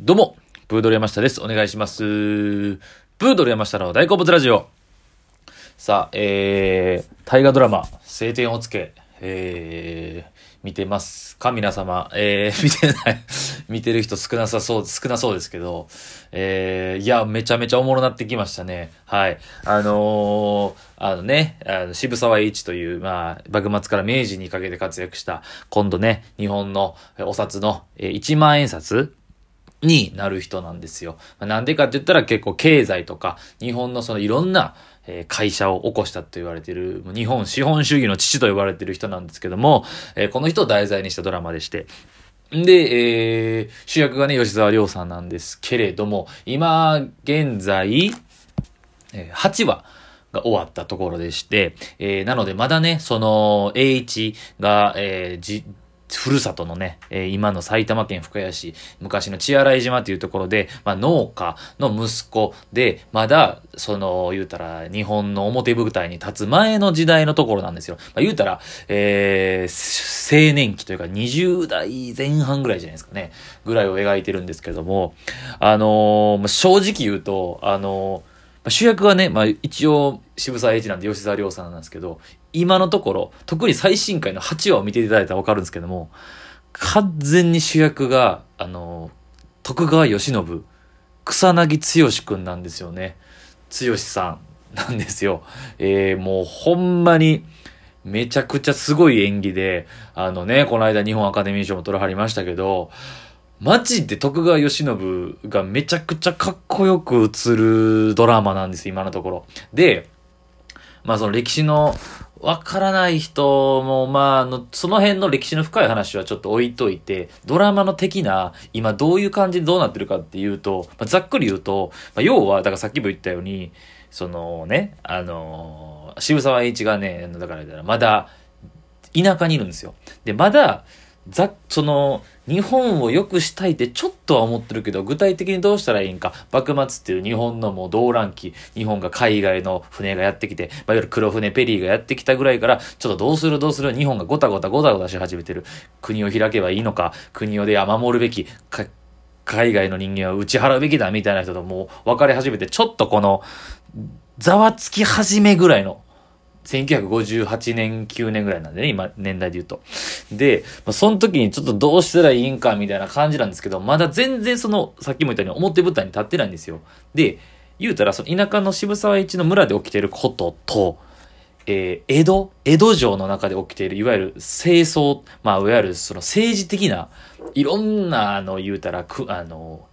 どうも、プードル山下です。お願いします。プードル山下の大好物ラジオ。さあ、えー、大河ドラマ、晴天をつけ、えー、見てますか？皆様。えー、見てない。見てる人少なさそう、少なそうですけど、えー、いや、めちゃめちゃおもろなってきましたね。はい。あのー、あのね、あの渋沢栄一という、まあ、幕末から明治にかけて活躍した、今度ね、日本のお札の、えー、1万円札になる人なんですよ。なんでかって言ったら結構経済とか、日本のそのいろんな会社を起こしたと言われている、日本資本主義の父と呼ばれている人なんですけども、この人を題材にしたドラマでして、で、えー、主役がね、吉沢亮さんなんですけれども、今、現在、8話が終わったところでして、えー、なのでまだね、その、栄一が、えー、ふるさとのね、えー、今の埼玉県深谷市、昔の血洗島というところで、まあ、農家の息子で、まだ、その、言うたら、日本の表舞台に立つ前の時代のところなんですよ。まあ、言うたら、えー、青年期というか20代前半ぐらいじゃないですかね、ぐらいを描いてるんですけども、あのー、正直言うと、あのー主役はね、まあ一応渋沢栄一なんで吉沢亮さんなんですけど、今のところ、特に最新回の8話を見ていただいたらわかるんですけども、完全に主役が、あの、徳川慶喜、草薙剛くんなんですよね。剛さんなんですよ。えー、もうほんまに、めちゃくちゃすごい演技で、あのね、この間日本アカデミー賞も取らはりましたけど、マジで徳川慶喜がめちゃくちゃかっこよく映るドラマなんです、今のところ。で、まあその歴史のわからない人も、まあ、あの、その辺の歴史の深い話はちょっと置いといて、ドラマの的な、今どういう感じでどうなってるかっていうと、まあ、ざっくり言うと、まあ、要は、だからさっきも言ったように、そのね、あのー、渋沢栄一がね、だから、まだ、田舎にいるんですよ。で、まだ、ざ、その、日本を良くしたいってちょっとは思ってるけど、具体的にどうしたらいいんか？幕末っていう日本のもう動乱期、日本が海外の船がやってきて、まあ、いわゆる黒船ペリーがやってきたぐらいから、ちょっとどうする？どうする？日本がごたごたごたごたし始めてる。国を開けばいいのか、国をで守るべきか、海外の人間は打ち払うべきだみたいな人ともう別れ始めて、ちょっとこの、ざわつき始めぐらいの1958年、9年ぐらいなんでね、今、年代で言うと。で、まあ、その時にちょっとどうしたらいいんかみたいな感じなんですけど、まだ全然その、さっきも言ったように表舞台に立ってないんですよ。で、言うたら、その田舎の渋沢一の村で起きてることと、えー、江戸江戸城の中で起きている、いわゆる清掃、まあ、いわゆるその政治的な、いろんな、あの、言うたら、く、あの、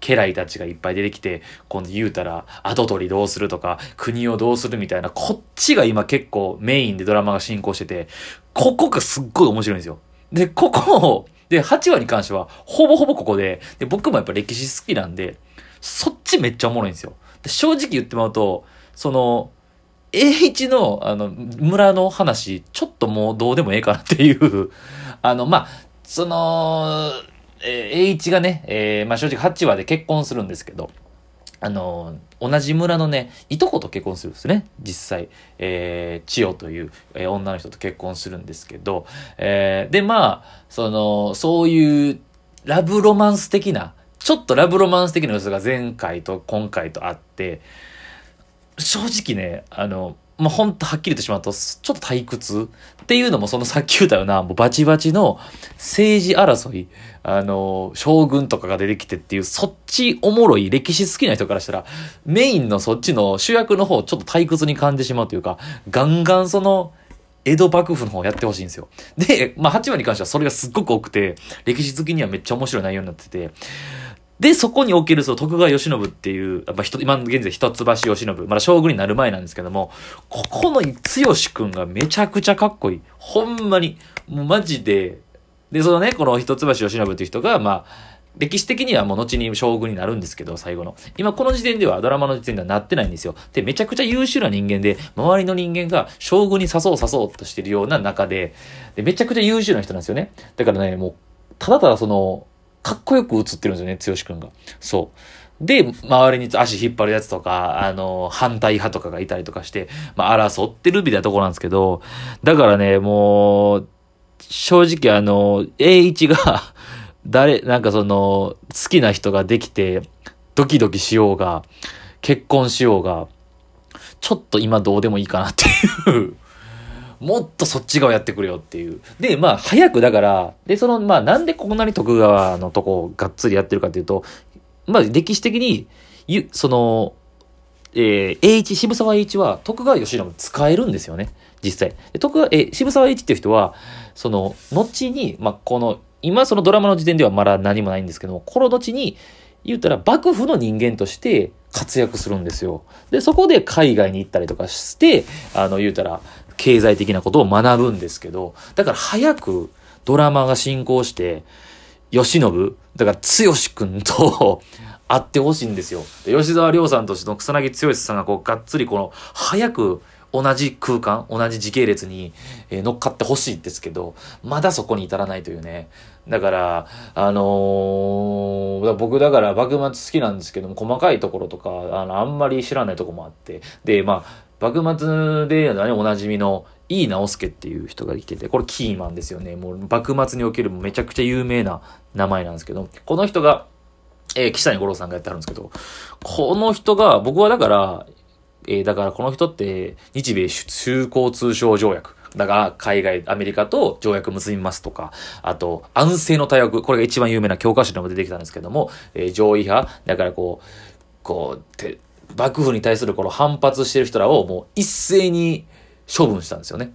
家来たちがいっぱい出てきて、今度言うたら、後取りどうするとか、国をどうするみたいな、こっちが今結構メインでドラマが進行してて、ここがすっごい面白いんですよ。で、ここを、で、8話に関しては、ほぼほぼここで、で、僕もやっぱ歴史好きなんで、そっちめっちゃおもろいんですよ。で正直言ってもらうと、その、栄一の、あの、村の話、ちょっともうどうでもええかなっていうあの、まあ、その、えー、栄一がね、えー、まあ正直8話で結婚するんですけど、あのー、同じ村のね、いとこと結婚するんですね。実際。えー、千代という、えー、女の人と結婚するんですけど、えー、で、まあ、その、そういうラブロマンス的な、ちょっとラブロマンス的な要素が前回と今回とあって、正直ね、あの、まあ、ほんとはっきりとしまうと、ちょっと退屈。っていうのもそのさっき言ったような、もうバチバチの政治争い、あの、将軍とかが出てきてっていう、そっちおもろい歴史好きな人からしたら、メインのそっちの主役の方ちょっと退屈に感じてしまうというか、ガンガンその、江戸幕府の方やってほしいんですよ。で、まあ、8話に関してはそれがすっごく多くて、歴史好きにはめっちゃ面白い内容になってて、で、そこにおけるその徳川慶喜っていう、やっぱ今現在一橋慶喜、まだ将軍になる前なんですけども、ここの剛くんがめちゃくちゃかっこいい。ほんまに、もうマジで、で、そのね、この一橋慶喜っていう人が、まあ、歴史的にはもう後に将軍になるんですけど、最後の。今この時点では、ドラマの時点ではなってないんですよ。で、めちゃくちゃ優秀な人間で、周りの人間が将軍に誘う誘うとしてるような中で、で、めちゃくちゃ優秀な人なんですよね。だからね、もう、ただただその、かっこよく映ってるんですよね、剛くんが。そう。で、周りに足引っ張るやつとか、あの、反対派とかがいたりとかして、まあ、争ってるみたいなとこなんですけど、だからね、もう、正直あの、栄一が 誰、なんかその、好きな人ができて、ドキドキしようが、結婚しようが、ちょっと今どうでもいいかなっていうもっとそっち側やってくれよっていう。で、まあ、早くだから、で、その、まあ、なんでこんなに徳川のとこをがっつりやってるかっていうと、まあ、歴史的に、その、えー、栄一、渋沢栄一は徳川慶喜使えるんですよね。実際。徳川、えー、渋沢栄一っていう人は、その、後に、まあ、この、今そのドラマの時点ではまだ何もないんですけども、この後に、言ったら幕府の人間として活躍するんですよ。で、そこで海外に行ったりとかして、あの、言うたら、経済的なことを学ぶんですけど、だから早くドラマが進行して、吉信、だから剛くんと 会ってほしいんですよ。吉沢亮さんとしての草薙剛さんがこうがっつりこの早く同じ空間、同じ時系列にえ乗っかってほしいんですけど、まだそこに至らないというね。だから、あのー、僕だから幕末好きなんですけども、細かいところとか、あの、あんまり知らないとこもあって。で、まあ、幕末で、おなじみの井伊直輔っていう人が来てて、これキーマンですよね。もう幕末におけるめちゃくちゃ有名な名前なんですけど、この人が、えー、岸谷五郎さんがやってあるんですけど、この人が、僕はだから、えー、だからこの人って日米修交通商条約。だから海外、アメリカと条約結びますとか、あと安政の大役、これが一番有名な教科書でも出てきたんですけども、えー、上位派、だからこう、こう、て幕府に対するこの反発してる人らをもう一斉に処分したんですよね。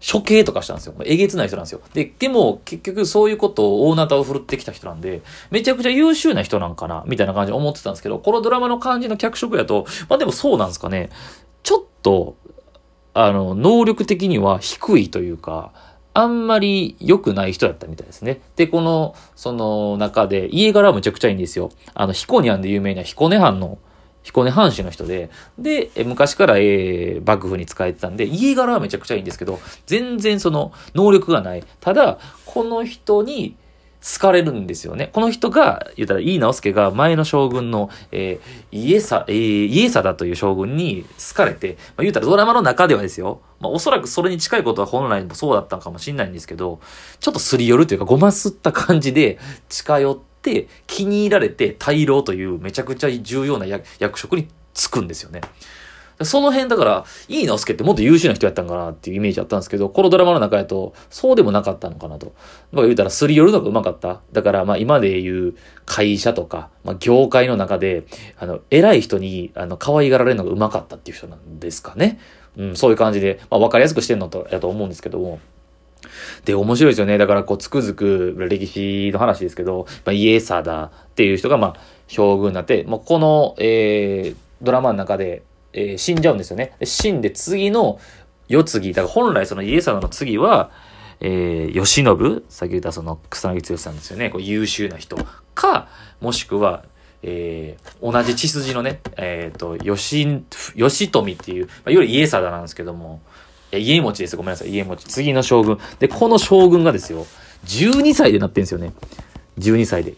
処刑とかしたんですよ。えげつない人なんですよ。で、でも結局そういうことを大なたを振るってきた人なんで、めちゃくちゃ優秀な人なんかな、みたいな感じで思ってたんですけど、このドラマの感じの脚色やと、まあでもそうなんですかね。ちょっと、あの、能力的には低いというか、あんまり良くない人だったみたいですね。で、この、その中で、家柄はむちゃくちゃいいんですよ。あの、彦根藩で有名な彦根藩の彦根藩士の人で、で、昔から、えー、幕府に仕えてたんで、家柄はめちゃくちゃいいんですけど、全然その能力がない。ただ、この人に好かれるんですよね。この人が、言ったら、井伊直輔が前の将軍の、えー、家さ、えー、家貞という将軍に好かれて、まあ、言うたらドラマの中ではですよ。まあ、おそらくそれに近いことは本来もそうだったのかもしれないんですけど、ちょっとすり寄るというか、ごますった感じで近寄って、って気に入られて大老というめちゃくちゃ重要な役職に就くんですよね。その辺だから、いい直輔ってもっと優秀な人やったんかなっていうイメージあったんですけど、このドラマの中やと、そうでもなかったのかなと。まあ言うたら、すり寄るのがうまかった。だから、まあ今で言う会社とか、まあ業界の中で、あの、偉い人に、あの、可愛がられるのがうまかったっていう人なんですかね。うん、そういう感じで、まあ分かりやすくしてんのと、やと思うんですけども。で、面白いですよね。だからこう、つくづく歴史の話ですけど、まあ、イエサダっていう人が、まあ、将軍になって、もうこの、えー、ドラマの中で、えー、死んじゃうんですよね。死んで次の世継ぎ、だから本来そのイエサダの次は、えー、慶喜、さっき言ったその草薙剛さんですよね。こう優秀な人か、もしくは、えー、同じ血筋のね、えっ、ー、と、吉、吉富っていう、まあ、いわゆる家貞なんですけども、や家持ちです。ごめんなさい。家持ち。次の将軍。で、この将軍がですよ、12歳でなってんですよね。12歳で。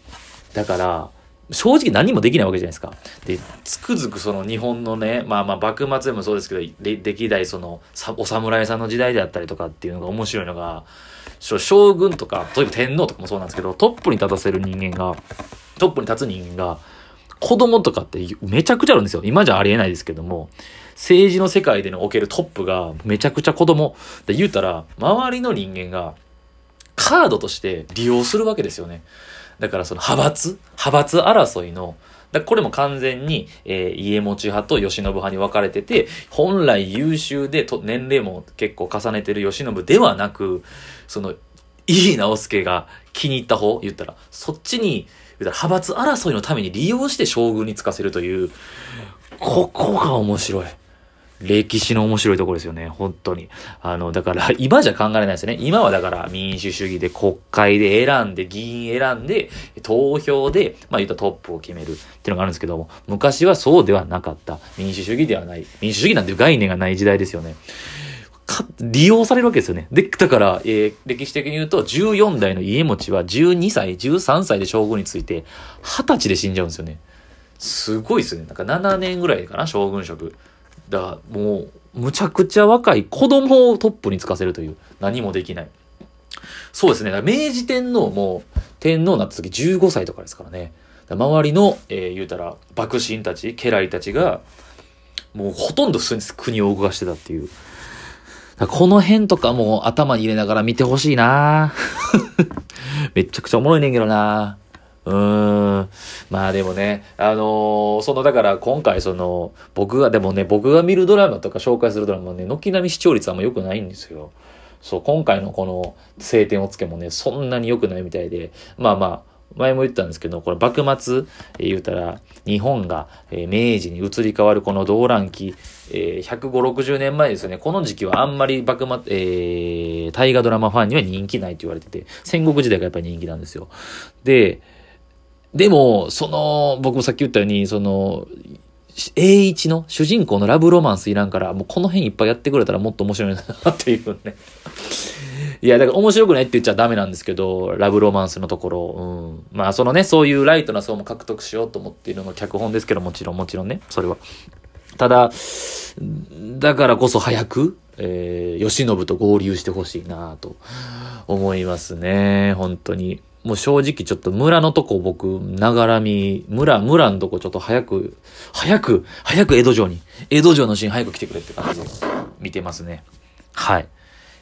だから、正直何もできないわけじゃないですか。で、つくづくその日本のね、まあまあ幕末でもそうですけど、歴代その、お侍さんの時代であったりとかっていうのが面白いのが、将軍とか、例えば天皇とかもそうなんですけど、トップに立たせる人間が、トップに立つ人間が、子供とかってめちゃくちゃあるんですよ。今じゃありえないですけども、政治の世界でのおけるトップがめちゃくちゃ子供で言うたら、周りの人間がカードとして利用するわけですよね。だからその派閥派閥争いのだこれも完全に、えー、家持派と慶喜派に分かれてて、本来優秀でと年齢も結構重ねてる慶喜ではなく、その、いい直輔が気に入った方、言ったら、そっちに、派閥争いのために利用して将軍につかせるという、ここが面白い。歴史の面白いところですよね。本当に。あの、だから、今じゃ考えられないですよね。今はだから民主主義で国会で選んで、議員選んで、投票で、まあ言ったトップを決めるっていうのがあるんですけども、昔はそうではなかった。民主主義ではない。民主主義なんて概念がない時代ですよね。か、利用されるわけですよね。で、だから、えー、歴史的に言うと、14代の家持は12歳、13歳で将軍について、20歳で死んじゃうんですよね。すごいですよね。なんか7年ぐらいかな、将軍職。だもう、むちゃくちゃ若い子供をトップにつかせるという、何もできない。そうですね。明治天皇も、天皇になった時15歳とかですからね。周りの、えー、言うたら、幕臣たち、家来たちが、もうほとんど国を動かしてたっていう。この辺とかも頭に入れながら見てほしいな めちゃくちゃおもろいねんけどなうーん。まあでもね、あのー、そのだから今回その、僕が、でもね、僕が見るドラマとか紹介するドラマね、軒並み視聴率あんま良くないんですよ。そう、今回のこの晴天をつけもね、そんなに良くないみたいで、まあまあ、前も言ったんですけど、これ幕末、えー、言うたら、日本が、えー、明治に移り変わるこの動乱期、えー、105、60年前ですよね、この時期はあんまり幕末、えー、大河ドラマファンには人気ないと言われてて、戦国時代がやっぱり人気なんですよ。で、でも、その、僕もさっき言ったように、その、栄一の主人公のラブロマンスいらんから、もうこの辺いっぱいやってくれたらもっと面白いなっていうね。いや、だから面白くないって言っちゃダメなんですけど、ラブロマンスのところ、うん。まあ、そのね、そういうライトな層も獲得しようと思っているのが脚本ですけど、もちろん、もちろんね、それは。ただ、だからこそ早く、えー、吉信と合流してほしいなと思いますね、本当に。もう正直ちょっと村のとこ僕、ながらみ、村、村のとこちょっと早く、早く、早く江戸城に、江戸城のシーン早く来てくれって感じで見てますね。はい。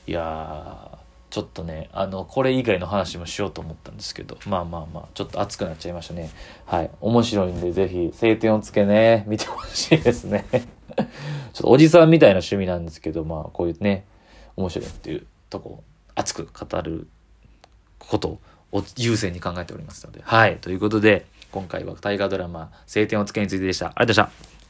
いやー、ちょっとね、あの、これ以外の話もしようと思ったんですけど、まあまあまあ、ちょっと熱くなっちゃいましたね。はい。面白いんで、ぜひ、晴天をつけね、見てほしいですね。ちょっとおじさんみたいな趣味なんですけど、まあ、こういうね、面白いっていうとこ、熱く語ることをを優先に考えておりますので。はい。ということで、今回は大河ドラマ、晴天をつけについてでした。ありがとうございました。